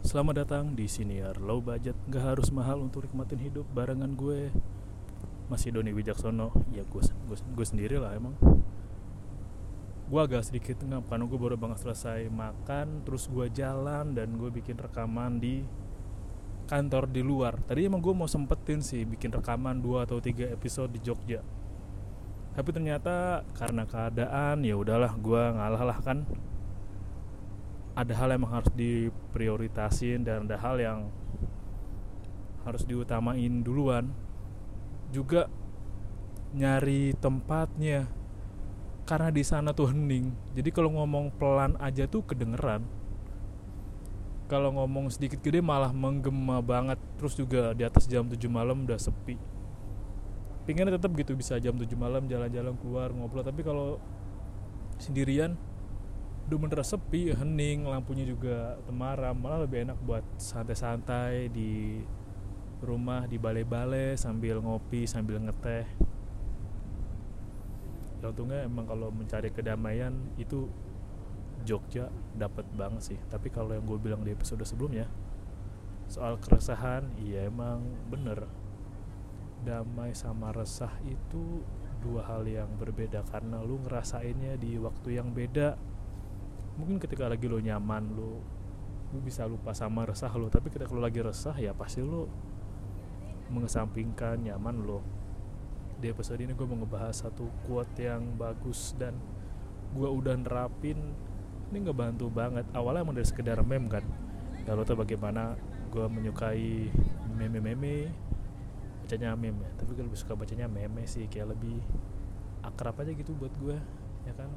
Selamat datang di Siniar Low Budget. Gak harus mahal untuk nikmatin hidup Barengan gue. Masih Doni Wijaksono. Ya gue, gue, gue sendiri lah emang. Gue agak sedikit ngap Karena gue baru banget selesai makan Terus gue jalan Dan gue bikin rekaman di Kantor di luar. Tadi emang gue mau sempetin sih Bikin rekaman 2 atau 3 episode di Jogja. Tapi ternyata Karena keadaan ya udahlah Gue ngalah lah kan ada hal yang harus diprioritasin dan ada hal yang harus diutamain duluan. Juga nyari tempatnya karena di sana tuh hening. Jadi kalau ngomong pelan aja tuh kedengeran. Kalau ngomong sedikit gede malah menggema banget. Terus juga di atas jam 7 malam udah sepi. Pinginnya tetap gitu bisa jam 7 malam jalan-jalan keluar ngobrol. Tapi kalau sendirian bener sepi hening lampunya juga temaram malah lebih enak buat santai-santai di rumah di balai-balai sambil ngopi sambil ngeteh. Ya untungnya emang kalau mencari kedamaian itu Jogja dapat banget sih. Tapi kalau yang gue bilang di episode sebelumnya soal keresahan iya emang bener. Damai sama resah itu dua hal yang berbeda karena lu ngerasainnya di waktu yang beda mungkin ketika lagi lo nyaman lo lo bisa lupa sama resah lo. Tapi ketika lo lagi resah ya pasti lo mengesampingkan nyaman lo. Di episode ini gue mau ngebahas satu quote yang bagus dan gue udah nerapin. Ini ngebantu banget. Awalnya emang dari sekedar meme kan? Ya lo tau bagaimana gue menyukai meme-meme bacanya meme. Ya tapi gue lebih suka bacanya meme sih kayak lebih akrab aja gitu buat gue ya kan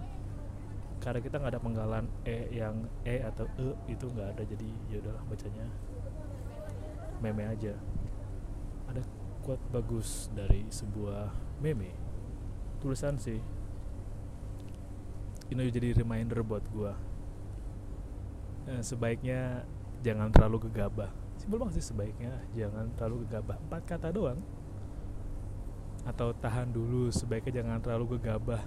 karena kita nggak ada penggalan e yang e atau e itu nggak ada jadi ya udahlah bacanya meme aja. Ada quote bagus dari sebuah meme tulisan sih. Ini jadi reminder buat gua. Eh, sebaiknya jangan terlalu gegabah. Simpel banget sih sebaiknya jangan terlalu gegabah. Empat kata doang. Atau tahan dulu sebaiknya jangan terlalu gegabah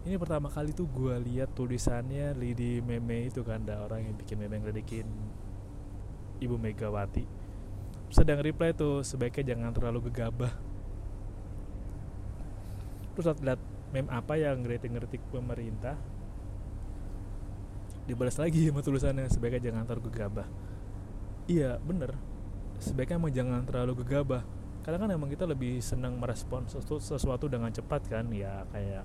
ini pertama kali tuh gue lihat tulisannya di meme itu kan ada orang yang bikin meme ngeledekin ibu Megawati. Sedang reply tuh sebaiknya jangan terlalu gegabah. Terus saat lihat meme apa yang ngeritik-ngeritik pemerintah dibalas lagi sama tulisannya sebaiknya jangan terlalu gegabah. Iya bener. Sebaiknya emang jangan terlalu gegabah. Karena kan emang kita lebih senang merespon sesuatu dengan cepat kan ya kayak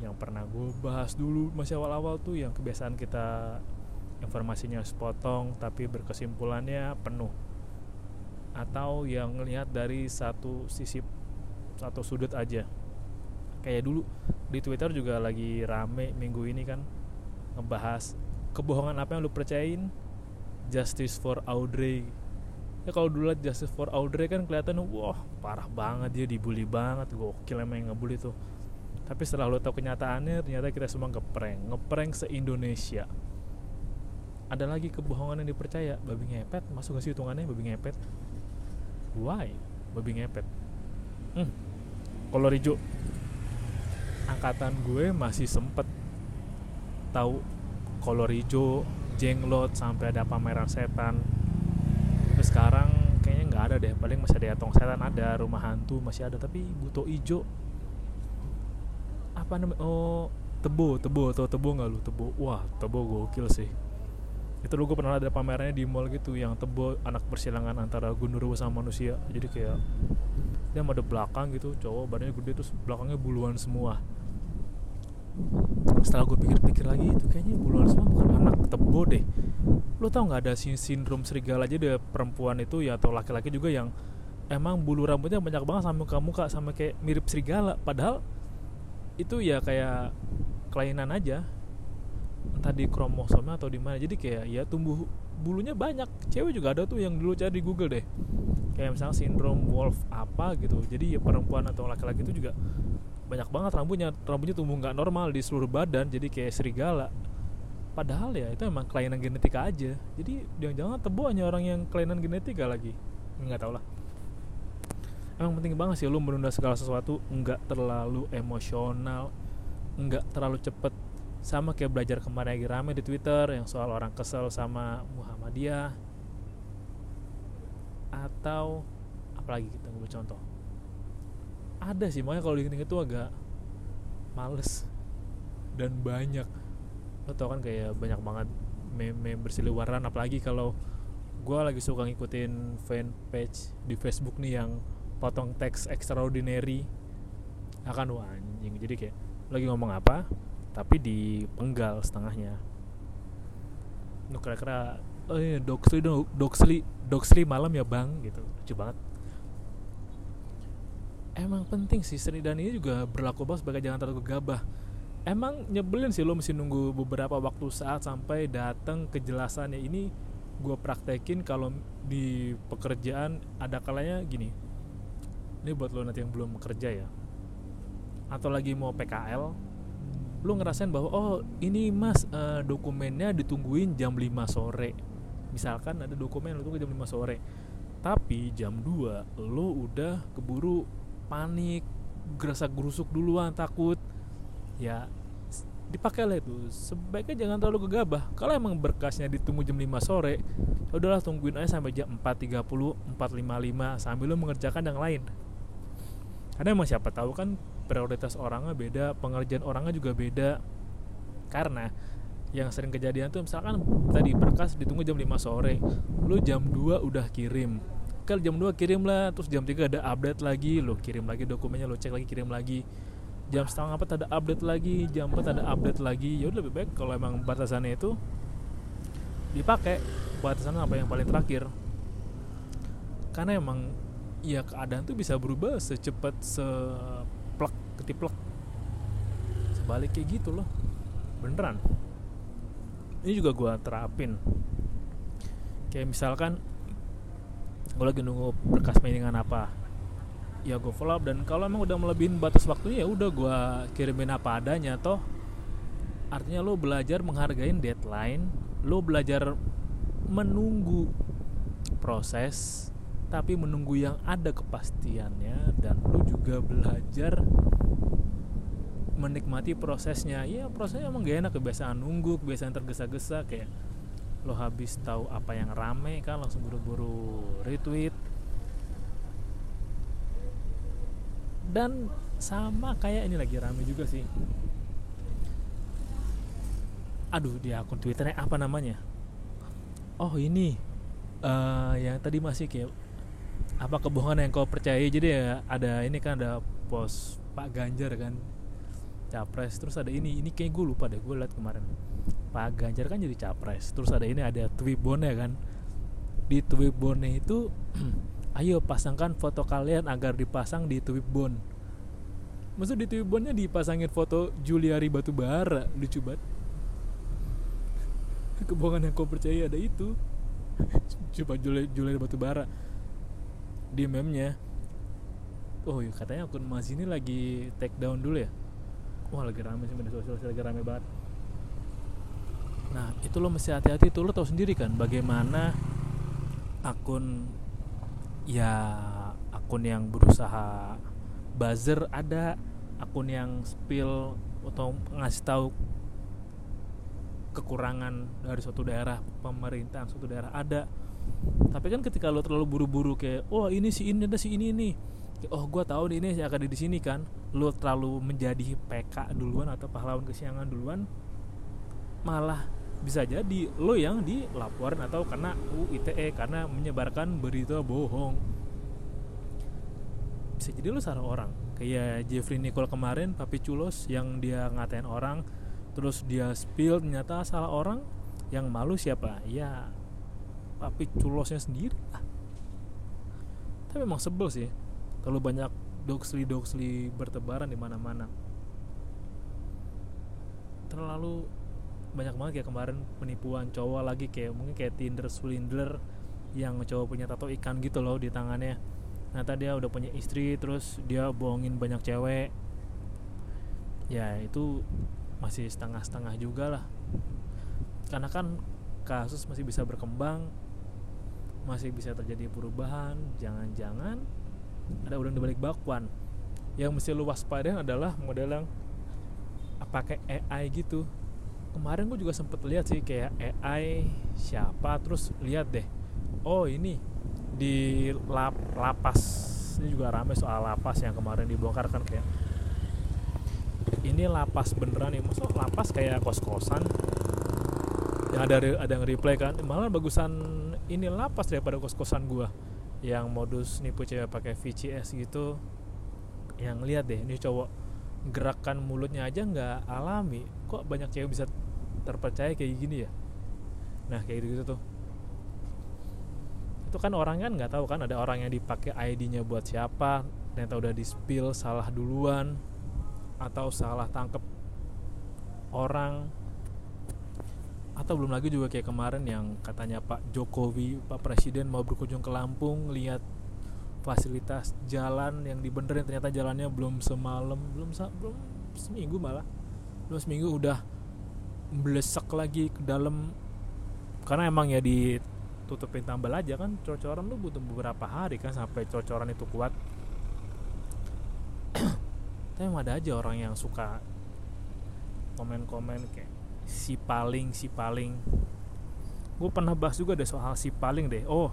yang pernah gue bahas dulu masih awal-awal tuh yang kebiasaan kita informasinya sepotong tapi berkesimpulannya penuh. Atau yang ngelihat dari satu sisi satu sudut aja. Kayak dulu di Twitter juga lagi rame minggu ini kan ngebahas kebohongan apa yang lu percayain? Justice for Audrey. Ya kalau dulu Justice for Audrey kan kelihatan wah parah banget dia dibully banget gokil emang yang ngebully tuh tapi setelah lo tahu kenyataannya ternyata kita semua ngeprank. Ngeprank se Indonesia ada lagi kebohongan yang dipercaya. Babi ngepet. Masuk gak sih hitungannya? Babi ngepet. Why? Babi ngepet. Hmm. kolor hijau angkatan gue masih sempet tahu kolor hijau jenglot sampai ada pameran setan. Tapi sekarang kayaknya nggak ada deh. Paling masih ada tong setan ada rumah hantu masih ada. Tapi buto hijau apa namanya? Oh tebo tebo atau tebo nggak lu? Tebo. Wah tebo gokil sih. Itu lu gue pernah ada pamerannya di mall gitu yang tebo anak persilangan antara gundurwo sama manusia. Jadi kayak dia ada belakang gitu cowok badannya gede terus belakangnya buluan semua. Setelah gue pikir-pikir lagi itu kayaknya buluan semua bukan anak tebo deh. Lo tau nggak ada sindrom serigala aja deh perempuan itu ya atau laki-laki juga yang emang bulu rambutnya banyak banget sama muka muka sama kayak mirip serigala. Padahal itu ya kayak kelainan aja. Entah di kromosomnya atau di mana. Jadi kayak ya tumbuh bulunya banyak. Cewek juga ada tuh yang dulu cari di Google deh. Kayak misalnya sindrom wolf apa gitu. Jadi ya perempuan atau laki-laki itu juga banyak banget rambutnya. Rambutnya tumbuh nggak normal di seluruh badan. Jadi kayak serigala. Padahal ya itu emang kelainan genetika aja. Jadi jangan-jangan tebo hanya orang yang kelainan genetika lagi. Nggak tau lah emang penting banget sih lu menunda segala sesuatu nggak terlalu emosional nggak terlalu cepet. Sama kayak belajar kemarin lagi rame di Twitter yang soal orang kesel sama Muhammadiyah. Atau apalagi kita ngambil contoh. Ada sih makanya kalau diinget itu agak males dan banyak. Lo tau kan kayak banyak banget meme berseliweran apalagi kalau gue lagi suka ngikutin fanpage di Facebook nih yang potong teks extraordinary. Akan wah anjing. Jadi kayak lagi ngomong apa? Tapi dipenggal setengahnya. Lu kira-kira iya doxley dong doxley doxley malam ya bang? Gitu. Lucu banget. Emang penting sih seni dan ini juga berlaku banget sebagai jangan terlalu gegabah. Emang nyebelin sih lo mesti nunggu beberapa waktu saat sampai datang kejelasannya. Ini gue praktekin kalau di pekerjaan ada kalanya gini ini buat lo nanti yang belum kerja ya. Atau lagi mau PKL lo ngerasain bahwa oh ini mas uh, dokumennya ditungguin jam 5 sore. Misalkan ada dokumen lo tunggu jam 5 sore. Tapi jam 2 lo udah keburu panik gerasa gerusuk duluan takut. Ya dipakai lah itu. Sebaiknya jangan terlalu gegabah. Kalau emang berkasnya ditunggu jam 5 sore ya udahlah tungguin aja sampai jam 4.30 4.55 sambil lo mengerjakan yang lain karena emang siapa tahu kan prioritas orangnya beda pengerjaan orangnya juga beda. Karena yang sering kejadian tuh misalkan tadi berkas ditunggu jam 5 sore lu jam 2 udah kirim. Kalau jam 2 kirim lah terus jam 3 ada update lagi lo kirim lagi dokumennya lo cek lagi kirim lagi. Jam setengah empat ada update lagi jam empat ada update lagi. Ya udah lebih baik kalau emang batasannya itu dipakai. Batasan apa yang paling terakhir? Karena emang ya keadaan tuh bisa berubah secepat seplek ketiplek. Sebalik kayak gitu loh. Beneran. Ini juga gue terapin. Kayak misalkan gue lagi nunggu berkas mailingan apa ya gue follow up. Dan kalau emang udah melebihin batas waktunya ya udah gue kirimin apa adanya toh. Artinya lo belajar menghargai deadline lo belajar menunggu proses tapi menunggu yang ada kepastiannya dan lo juga belajar menikmati prosesnya. Ya prosesnya emang gak enak kebiasaan nunggu kebiasaan tergesa-gesa kayak lo habis tahu apa yang rame kan langsung buru-buru retweet. Dan sama kayak ini lagi rame juga sih. Aduh di akun twitternya apa namanya? Oh ini. Uh, yang tadi masih kayak apa kebohongan yang kau percaya jadi ya ada ini kan ada post Pak Ganjar kan capres. Terus ada ini ini kayak gue lupa deh gue liat kemarin. Pak Ganjar kan jadi capres. Terus ada ini ada tweetbone kan. Di tweetbone itu ayo pasangkan foto kalian agar dipasang di Twibbon maksud di Twibbonnya dipasangin foto Juliari Batubara lucu banget. Kebohongan yang kau percaya ada itu. Coba Juliari Batubara di memnya oh iya katanya akun Mas ini lagi take down dulu ya? Wah lagi rame sih media sosial lagi rame banget. Nah itu lo mesti hati-hati tuh lo tau sendiri kan bagaimana akun ya akun yang berusaha buzzer ada akun yang spill atau ngasih tahu kekurangan dari suatu daerah pemerintahan suatu daerah ada tapi kan ketika lo terlalu buru-buru kayak oh ini si ini ada si ini nih oh gue tahu nih ini akan di sini kan lo terlalu menjadi PK duluan atau pahlawan kesiangan duluan malah bisa jadi lo yang dilaporin atau kena UITE karena menyebarkan berita bohong. Bisa jadi lo salah orang. Kayak Jeffrey Nicole kemarin Papi Culos yang dia ngatain orang terus dia spill ternyata salah orang yang malu siapa? Ya Papi Culosnya sendiri lah. Tapi emang sebel sih terlalu banyak doxly doxly bertebaran di mana-mana. Terlalu banyak banget kayak kemarin penipuan cowok lagi kayak mungkin kayak Tinder swindler yang cowok punya tato ikan gitu loh di tangannya. Ternyata dia udah punya istri terus dia bohongin banyak cewek. Ya itu masih setengah-setengah juga lah. Karena kan kasus masih bisa berkembang masih bisa terjadi perubahan jangan-jangan ada udang di balik bakwan. Yang mesti lu waspadain adalah model yang pakai AI gitu. Kemarin gue juga sempet lihat sih kayak AI siapa terus lihat deh. Oh ini di lap, lapas. Ini juga rame soal lapas yang kemarin dibongkar kan kayak ini lapas beneran nih maksud lapas kayak kos kosan yang ada ada yang reply kan. Malah bagusan ini lapas daripada kos kosan gua. Yang modus nipu cewek pakai VCS gitu yang lihat deh ini cowok gerakan mulutnya aja nggak alami. Kok banyak cewek bisa terpercaya kayak gini ya? Nah kayak gitu, -gitu tuh. Itu kan orang kan nggak tahu kan ada orang yang dipakai ID-nya buat siapa ternyata udah di spill salah duluan atau salah tangkep orang atau belum lagi juga kayak kemarin yang katanya Pak Jokowi Pak Presiden mau berkunjung ke Lampung lihat fasilitas jalan yang dibenerin ternyata jalannya belum semalam belum belum seminggu malah. Belum seminggu udah blesek lagi ke dalam. Karena emang ya di tutupin tambal aja kan cocoran lu butuh beberapa hari kan sampai cocoran itu kuat. Tapi ada aja orang yang suka komen-komen kayak si paling si paling. Gue pernah bahas juga deh soal si paling deh. Oh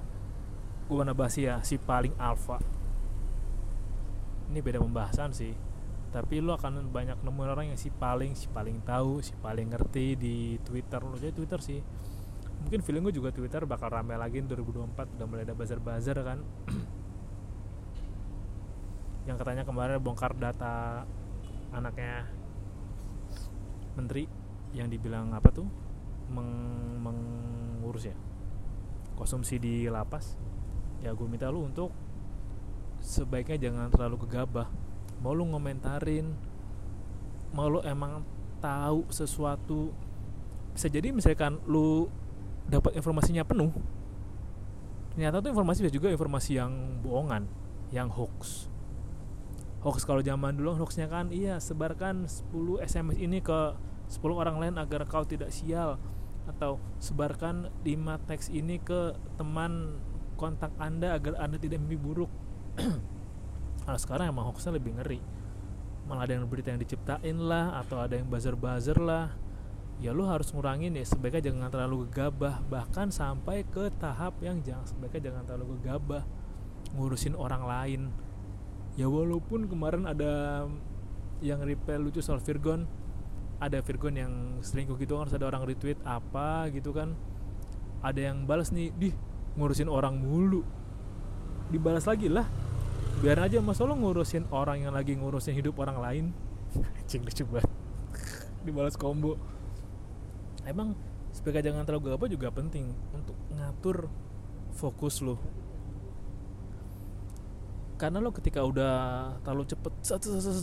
gue pernah bahas ya si paling alpha. Ini beda pembahasan sih. Tapi lo akan banyak nemuin orang yang si paling si paling tahu si paling ngerti di twitter. Lo jadi twitter sih. Mungkin feeling gue juga Twitter bakal rame lagi 2024 udah mulai ada buzzer-buzzer kan. Yang katanya kemarin bongkar data anaknya menteri yang dibilang apa tuh? Meng mengurus ya? Konsumsi di lapas. Ya gue minta lu untuk sebaiknya jangan terlalu gegabah. Mau lu ngomentarin mau lu emang tahu sesuatu. Bisa jadi misalkan lu dapat informasinya penuh ternyata tuh informasi bisa juga informasi yang bohongan yang hoax. Hoax kalau zaman dulu hoaxnya kan iya sebarkan 10 SMS ini ke 10 orang lain agar kau tidak sial atau sebarkan 5 teks ini ke teman kontak anda agar anda tidak mimpi buruk. Nah sekarang emang hoaxnya lebih ngeri. Malah ada yang berita yang diciptain lah atau ada yang buzzer-buzzer lah. Ya lu harus ngurangin ya sebaiknya jangan terlalu gegabah. Bahkan sampai ke tahap yang jangan sebaiknya jangan terlalu gegabah. Ngurusin orang lain. Ya walaupun kemarin ada yang repel lucu soal Virgon ada Virgon yang selingkuh gitu kan ada orang retweet apa gitu kan. Ada yang balas nih di ngurusin orang mulu. Dibalas lagi lah. Biar aja mas lo ngurusin orang yang lagi ngurusin hidup orang lain? Cing lucu banget. Dibalas combo. Emang sebagai jangan terlalu gegabah juga penting untuk ngatur fokus lo karena lo ketika udah terlalu cepet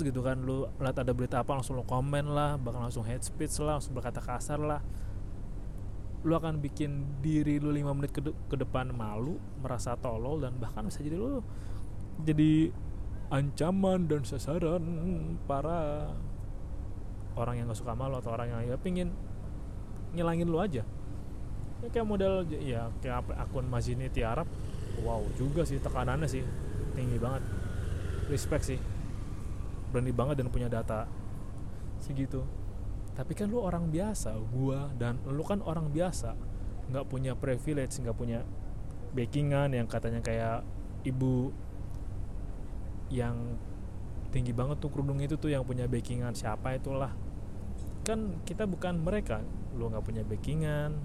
gitu kan lo lihat ada berita apa langsung lo komen lah bahkan langsung head speech lah langsung berkata kasar lah. Lo akan bikin diri lo 5 menit ke, de ke depan malu merasa tolol dan bahkan bisa jadi lo jadi ancaman dan sasaran para orang yang gak suka malu atau orang yang ya pingin ngilangin lu aja. Ya, kayak model ya kayak akun Mazini Tiarap wow juga sih tekanannya sih tinggi banget. Respect sih. Berani banget dan punya data segitu. Tapi kan lu orang biasa gua dan lu kan orang biasa. Nggak punya privilege nggak punya backingan yang katanya kayak ibu yang tinggi banget tuh kerudung itu tuh yang punya backingan. Siapa itulah? Kan kita bukan mereka. Lu nggak punya backingan.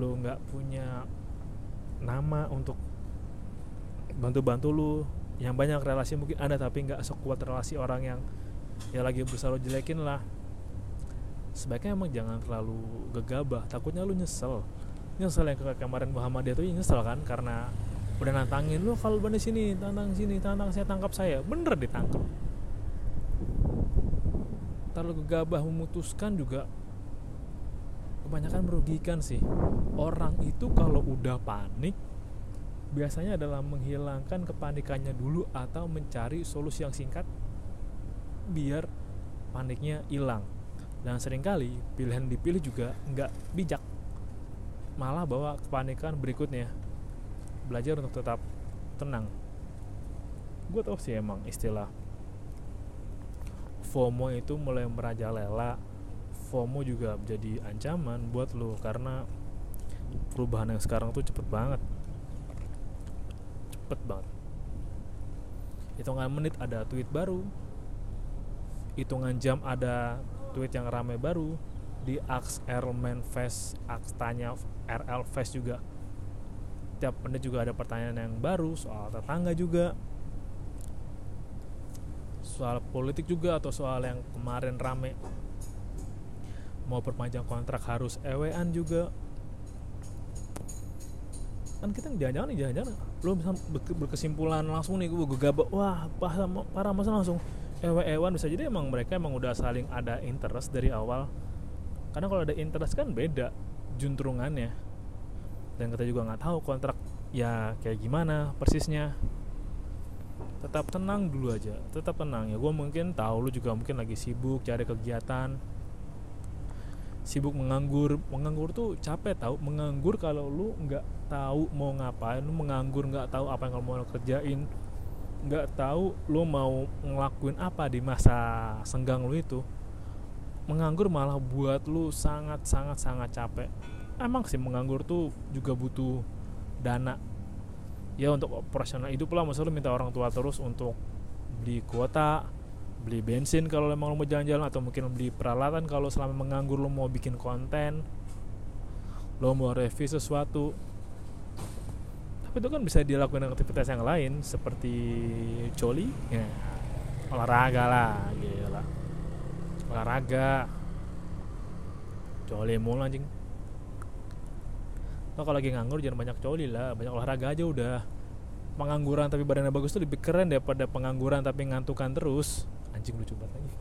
Lu nggak punya nama untuk bantu-bantu lu. Yang banyak relasi mungkin ada tapi nggak sekuat relasi orang yang ya lagi berusaha lo jelekin lah. Sebaiknya emang jangan terlalu gegabah. Takutnya lu nyesel. Nyesel yang ke kemarin Muhammadiyah tuh nyesel kan? Karena udah nantangin lu kalau bener sini tantang sini tantang saya tangkap saya. Bener ditangkap. Terlalu gegabah memutuskan juga kebanyakan merugikan sih. Orang itu kalau udah panik biasanya adalah menghilangkan kepanikannya dulu atau mencari solusi yang singkat biar paniknya hilang. Dan sering kali pilihan dipilih juga nggak bijak malah bawa kepanikan berikutnya. Belajar untuk tetap tenang. Gue tau sih emang istilah FOMO itu mulai merajalela. FOMO juga jadi ancaman buat lo karena perubahan yang sekarang tuh cepet banget cepet banget. Hitungan menit ada tweet baru. Hitungan jam ada tweet yang rame baru. Di Ax Airman Fest Ax tanya RL Fest juga. Tiap menit juga ada pertanyaan yang baru soal tetangga juga. Soal politik juga atau soal yang kemarin rame. Mau perpanjang kontrak harus ewean juga kan kita jangan-jangan jangan-jangan lo bisa berkesimpulan langsung nih gue gegabah. Wah parah, masa langsung ewe-ewan bisa. Jadi emang mereka emang udah saling ada interest dari awal. Karena kalau ada interest kan beda juntrungannya. Dan kita juga nggak tahu kontrak ya kayak gimana persisnya. Tetap tenang dulu aja tetap tenang ya. Gue mungkin tahu lu juga mungkin lagi sibuk cari kegiatan sibuk menganggur. Menganggur tuh capek tahu menganggur kalau lu nggak tahu mau ngapain lu menganggur nggak tahu apa yang kamu mau kerjain nggak tahu lu mau ngelakuin apa di masa senggang lu itu menganggur malah buat lu sangat sangat sangat capek. Emang sih menganggur tuh juga butuh dana. Ya untuk operasional hidup lah. Masa lu minta orang tua terus untuk beli kuota beli bensin kalau emang lu mau jalan-jalan atau mungkin beli peralatan kalau selama menganggur lu mau bikin konten lo mau review sesuatu. Tapi itu kan bisa dilakukan dengan aktivitas yang lain seperti coli ya olahraga lah gila olahraga. Coli mulu anjing. Lo kalau lagi nganggur jangan banyak coli lah banyak olahraga aja udah. Pengangguran tapi badannya bagus tuh lebih keren daripada pengangguran tapi ngantukan terus anjing lucu banget lagi.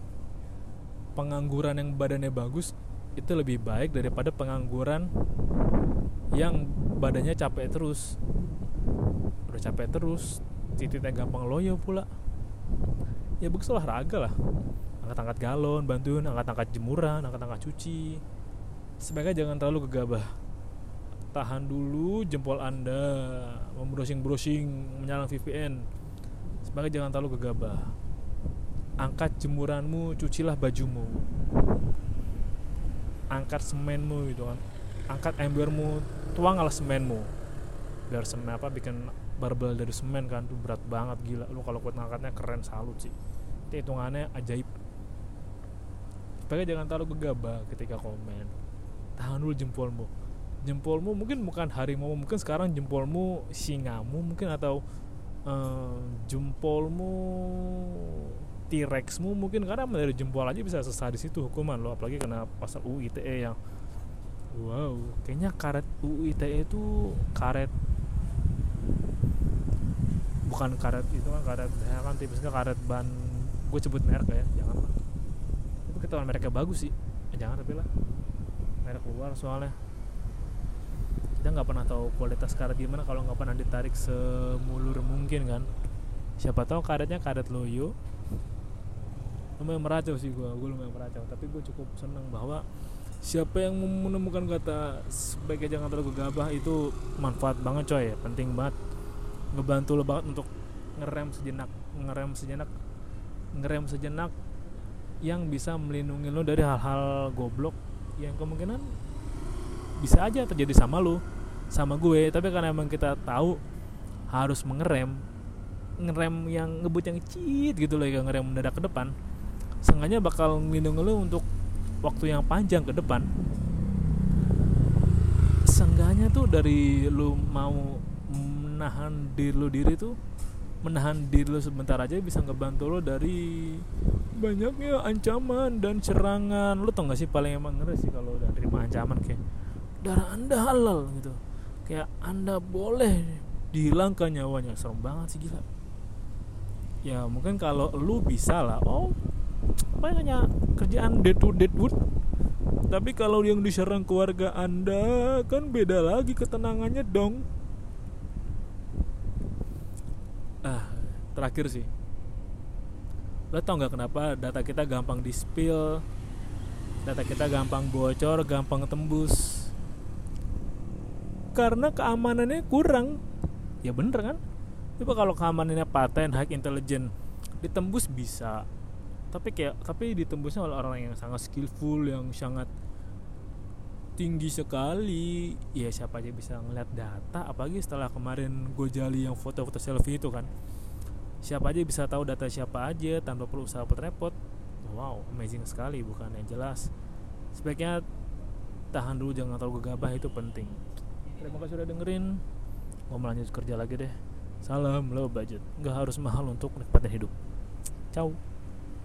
Pengangguran yang badannya bagus itu lebih baik daripada pengangguran yang badannya capek terus. Udah capek terus titiknya gampang loyo pula. Ya bagus olahraga lah. Angkat-angkat galon bantuin angkat-angkat jemuran angkat-angkat cuci. Sebaiknya jangan terlalu gegabah. Tahan dulu jempol anda membrowsing-browsing menyalang VPN sebaiknya jangan terlalu gegabah angkat jemuranmu cucilah bajumu. Angkat semenmu gitu kan. Angkat embermu tuanglah semenmu. Biar semen apa bikin barbel dari semen kan tuh berat banget gila. Lu kalau kuat ngangkatnya keren salut sih. Itu hitungannya ajaib. Supaya jangan terlalu gegabah ketika komen. Tahan dulu jempolmu. Jempolmu mungkin bukan harimau mungkin sekarang jempolmu singamu mungkin atau uh, jempolmu T-Rexmu mungkin karena dari jempol aja bisa selesai di situ hukuman lo apalagi kena pasal UU ITE yang wow kayaknya karet UU ITE itu karet bukan karet itu kan karet ya kan tipisnya karet ban gue sebut merek ya jangan lah. Tapi ketahuan mereknya bagus sih eh, jangan tapi lah merek luar soalnya. Kita nggak pernah tahu kualitas karet gimana kalau nggak pernah ditarik semulur mungkin kan. Siapa tahu karetnya karet loyo lumayan meracau sih gue gue lumayan meracau. Tapi gue cukup seneng bahwa siapa yang menemukan kata sebagai jangan terlalu gegabah itu manfaat banget coy. Ya penting banget. Ngebantu lo banget untuk ngerem sejenak ngerem sejenak ngerem sejenak yang bisa melindungi lo dari hal-hal goblok yang kemungkinan bisa aja terjadi sama lo sama gue. Tapi karena emang kita tahu harus mengerem ngerem yang ngebut yang cheat gitu loh yang ngerem mendadak ke depan sengaja bakal melindungi lo untuk waktu yang panjang ke depan. Seenggaknya tuh dari lo mau menahan diri lo diri tuh menahan diri lo sebentar aja bisa ngebantu lo dari banyaknya ancaman dan serangan. Lo tau gak sih paling emang ngeri sih kalau udah terima ancaman kayak darah anda halal gitu. Kayak anda boleh dihilangkan nyawanya. Serem banget sih gila. Ya mungkin kalau lu bisa lah oh banyak kerjaan dead to deadwood tapi kalau yang diserang keluarga anda kan beda lagi ketenangannya dong. Terakhir sih. Lo tau nggak kenapa data kita gampang di spill data kita gampang bocor gampang tembus. Karena keamanannya kurang. Ya bener kan? Coba kalau keamanannya paten high intelligent ditembus bisa tapi kayak tapi ditembusnya oleh orang yang sangat skillful yang sangat tinggi sekali. Ya siapa aja bisa ngeliat data apalagi setelah kemarin gue jali yang foto-foto selfie itu kan. Siapa aja bisa tahu data siapa aja tanpa perlu usaha repot. Wow amazing sekali bukan yang jelas. Sebaiknya tahan dulu jangan terlalu gegabah itu penting. Terima kasih sudah dengerin. Mau melanjut kerja lagi deh. Salam low budget. Nggak harus mahal untuk nikmatin hidup. Ciao